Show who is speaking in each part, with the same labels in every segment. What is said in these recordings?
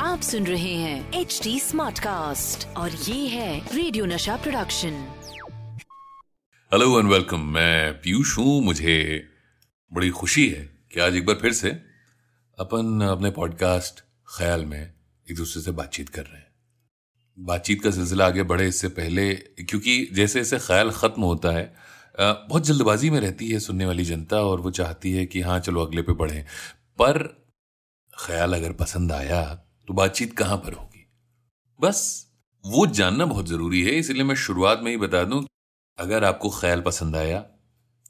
Speaker 1: आप सुन रहे हैं एच डी स्मार्ट कास्ट और ये है radio Nasha production
Speaker 2: hello and welcome मैं पीयूष हूँ। मुझे बड़ी खुशी है कि आज एक बार फिर से अपन अपने पॉडकास्ट ख्याल में एक दूसरे से बातचीत कर रहे हैं। बातचीत का सिलसिला आगे बढ़े इससे पहले क्योंकि जैसे जैसे ख्याल खत्म होता है बहुत जल्दबाजी में रहती है सुनने वाली जनता और वो चाहती है कि हाँ चलो अगले पे बढ़े। पर ख्याल अगर पसंद आया तो बातचीत कहाँ पर होगी? बस, वो जानना बहुत ज़रूरी है, इसलिए मैं शुरुआत में ही बता दूँ अगर आपको ख्याल पसंद आया,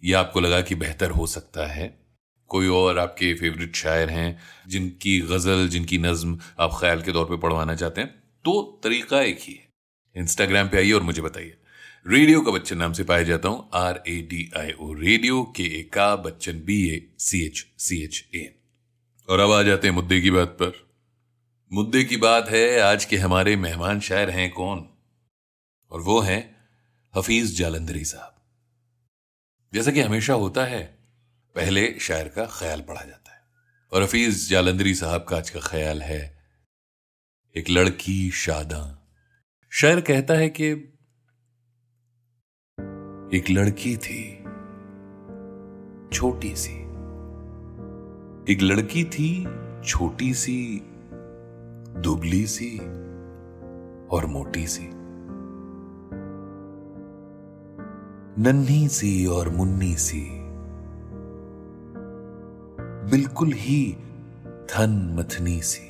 Speaker 2: या आपको लगा कि बेहतर हो सकता है, कोई और आपके फेवरेट शायर हैं, जिनकी गज़ल, जिनकी नज्म आप ख्याल के तौर पे पढ़वाना चाहते हैं तो तरीका एक ही है। इंस्टाग्राम पे आइए और मुझे बताइए। रेडियो का बच्चन नाम से पाया जाता हूँ R A D I O radio के ए का Bachchan B A C H C H A और अब आ जाते हैं मुद्दे की बात पर। मुद्दे की बात है, आज के हमारे मेहमान शायर हैं कौन? और वो हैं हफीज जालंधरी साहब। जैसा कि हमेशा होता है, पहले शायर का ख्याल पढ़ा जाता है। और हफीज जालंधरी साहब का आज का ख्याल है, एक लड़की शादा। शायर कहता है कि, एक लड़की थी, छोटी सी। एक लड़की थी, छोटी सी, दुबली सी और मोटी सी। नन्ही सी और मुन्नी सी। बिल्कुल ही थन मथनी सी।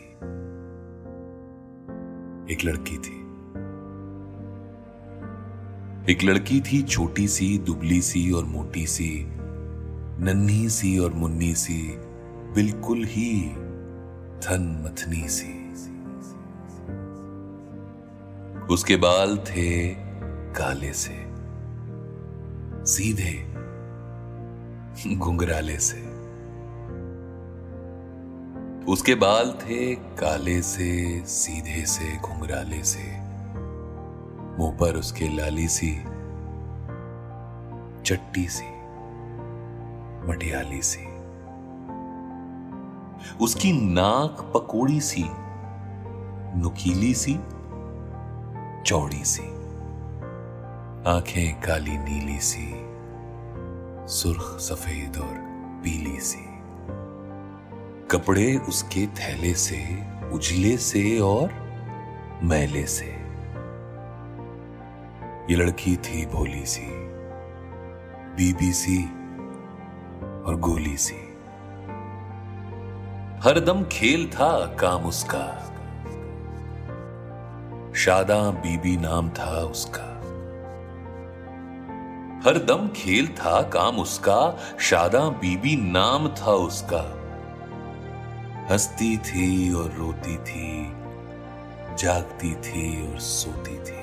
Speaker 2: एक लड़की थी। एक लड़की थी, छोटी सी, दुबली सी और मोटी सी, नन्ही सी और मुन्नी सी। बिल्कुल ही थन मथनी सी। उसके बाल थे काले से, सीधे घुंघराले से। उसके बाल थे काले से, सीधे से, घुंघराले से। मुँह पर उसके लाली सी, चट्टी सी, मटियाली सी। उसकी नाक पकोड़ी सी, नुकीली सी, चौड़ी सी, आँखें काली नीली सी, सुर्ख सफ़ेद और पीली सी। कपड़े उसके थैले से, उजले से और मैले से। ये लड़की थी भोली सी, बीबी सी और गोली सी। हरदम खेल था काम उसका। शादा बीबी नाम था उसका। हर दम खेल था काम उसका, शादा बीबी नाम था उसका। हंसती थी और रोती थी, जागती थी और सोती थी।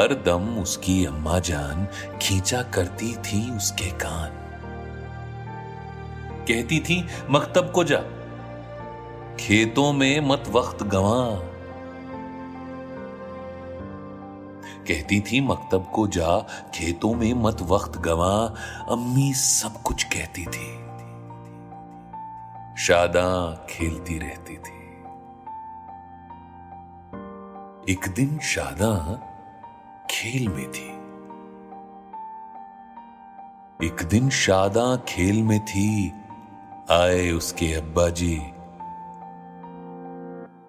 Speaker 2: हर दम उसकी अम्मा जान खींचा करती थी उसके कान। कहती थी, मकतब को जा। खेतों में मत वक्त गवा। कहती थी, मकतब को जा, खेतों में मत वक्त गवा। अम्मी सब कुछ कहती थी। शादा खेलती रहती थी। एक दिन शादा खेल में थी। एक दिन शादा खेल में थी। आए उसके अब्बा जी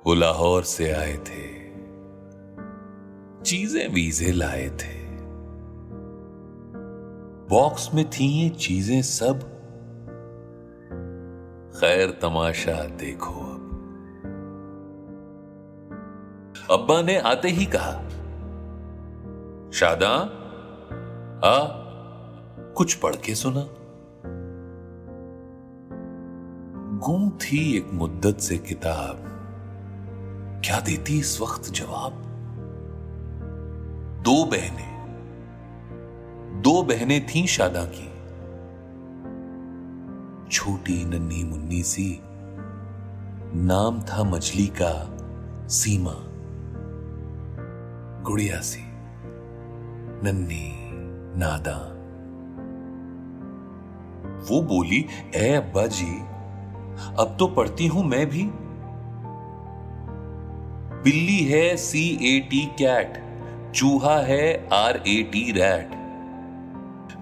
Speaker 2: वो लाहौर से आए थे। चीज़ें वीजे लाए थे। बॉक्स में थी ये चीज़ें सब। खैर तमाशा देखो अब। अब्बा ने आते ही कहा, शादा, आ, कुछ पढ़ के सुना। गुम थी एक मुद्दत से किताब। क्या देती इस वक्त जवाब? दो बहनें। दो बहनें थीं शादा की। छोटी नन्ही मुन्नी सी। नाम था मछली का सीमा। गुड़िया सी। नन्ही नादा वो बोली, ए अब्बा जी अब तो पढ़ती हूँ मैं भी। बिल्ली है सी ए टी कैट चूहा है आर ए टी रैट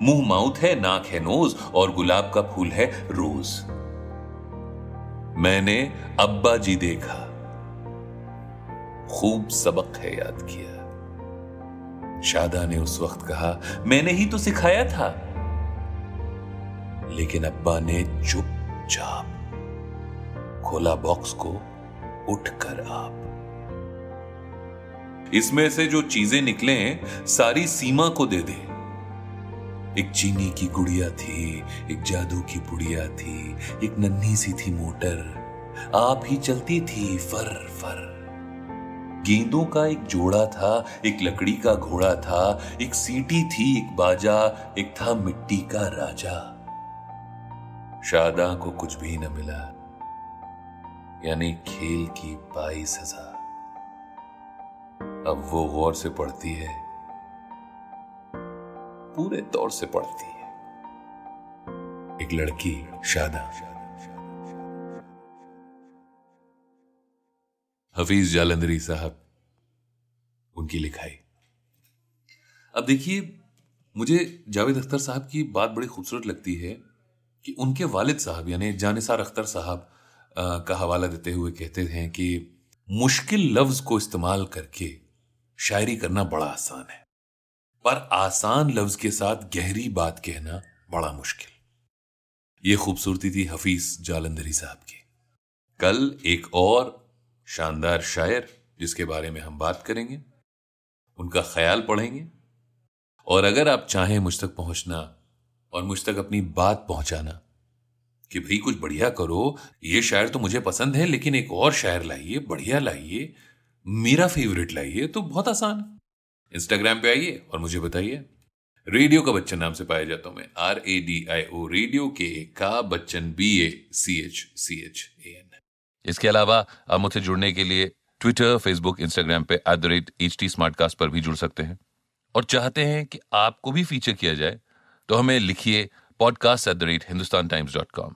Speaker 2: मुँह माउथ है, नाक है, नोज़, और गुलाब का फूल है रोज। मैंने अब्बा जी देखा। खूब सबक है याद किया। शादा ने उस वक्त कहा, मैंने ही तो सिखाया था। लेकिन अब्बा ने चुपचाप खोला बॉक्स को उठकर आप। इसमें से जो चीज़ें निकले सारी सीमा को दे दे। एक चीनी की गुड़िया थी, एक जादू की बुढ़िया थी, एक नन्ही सी थी मोटर। आप ही चलती थी फर फर। गेंदों का एक जोड़ा था, एक लकड़ी का घोड़ा था, एक सीटी थी, एक बाजा, एक था मिट्टी का राजा। शादा को कुछ भी न मिला। यानी खेल की बाईस हज़ार। अब वो गौर से पढ़ती है। पूरे तौर से पढ़ती है। एक लड़की, शादा। हफीज जालंधरी साहब, उनकी लिखाई। अब देखिए, मुझे जावेद अख्तर साहब की बात बड़ी खूबसूरत लगती है कि उनके वालिद साहब, यानी जानिसार अख्तर साहब का हवाला देते हुए कहते हैं कि मुश्किल लफ्ज को इस्तेमाल करके शायरी करना बड़ा आसान है। पर आसान लफ्ज के साथ गहरी बात कहना बड़ा मुश्किल। यह खूबसूरती थी हफीज जालंधरी साहब की। कल एक और शानदार शायर, जिसके बारे में हम बात करेंगे, उनका ख्याल पढ़ेंगे। और अगर आप चाहें मुझ तक पहुँचना और मुझ तक अपनी बात पहुंचाना कि भाई कुछ बढ़िया करो। ये शायर तो मुझे पसंद है, लेकिन एक और शायर लाइए, बढ़िया लाइए, मेरा फेवरेट लाइए तो बहुत आसान। इंस्टाग्राम पे आइए और मुझे बताइए। रेडियो का बच्चन नाम से पाया जाता हूँ मैं। R A D I O radio के का Bachchan B A C H C H A N इसके अलावा आप मुझसे जुड़ने के लिए ट्विटर फेसबुक इंस्टाग्राम पे at the rate H T smart पर भी जुड़ सकते हैं। और चाहते हैं कि आपको भी फीचर किया जाए तो हमें लिखिए podcast at the rate Hindustan Times dot com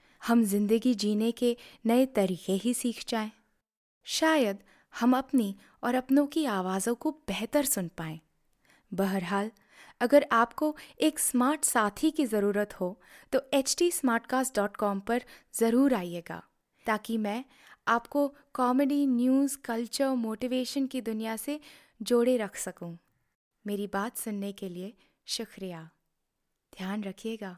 Speaker 3: हम ज़िंदगी जीने के नए तरीके ही सीख जाएँ। शायद हम अपनी और अपनों की आवाज़ों को बेहतर सुन पाएँ। बहरहाल, अगर आपको एक स्मार्ट साथी की ज़रूरत हो तो एच टी पर ज़रूर आइएगा, ताकि मैं आपको कॉमेडी न्यूज़ कल्चर मोटिवेशन की दुनिया से जोड़े रख सकूँ। मेरी बात सुनने के लिए शुक्रिया ध्यान रखिएगा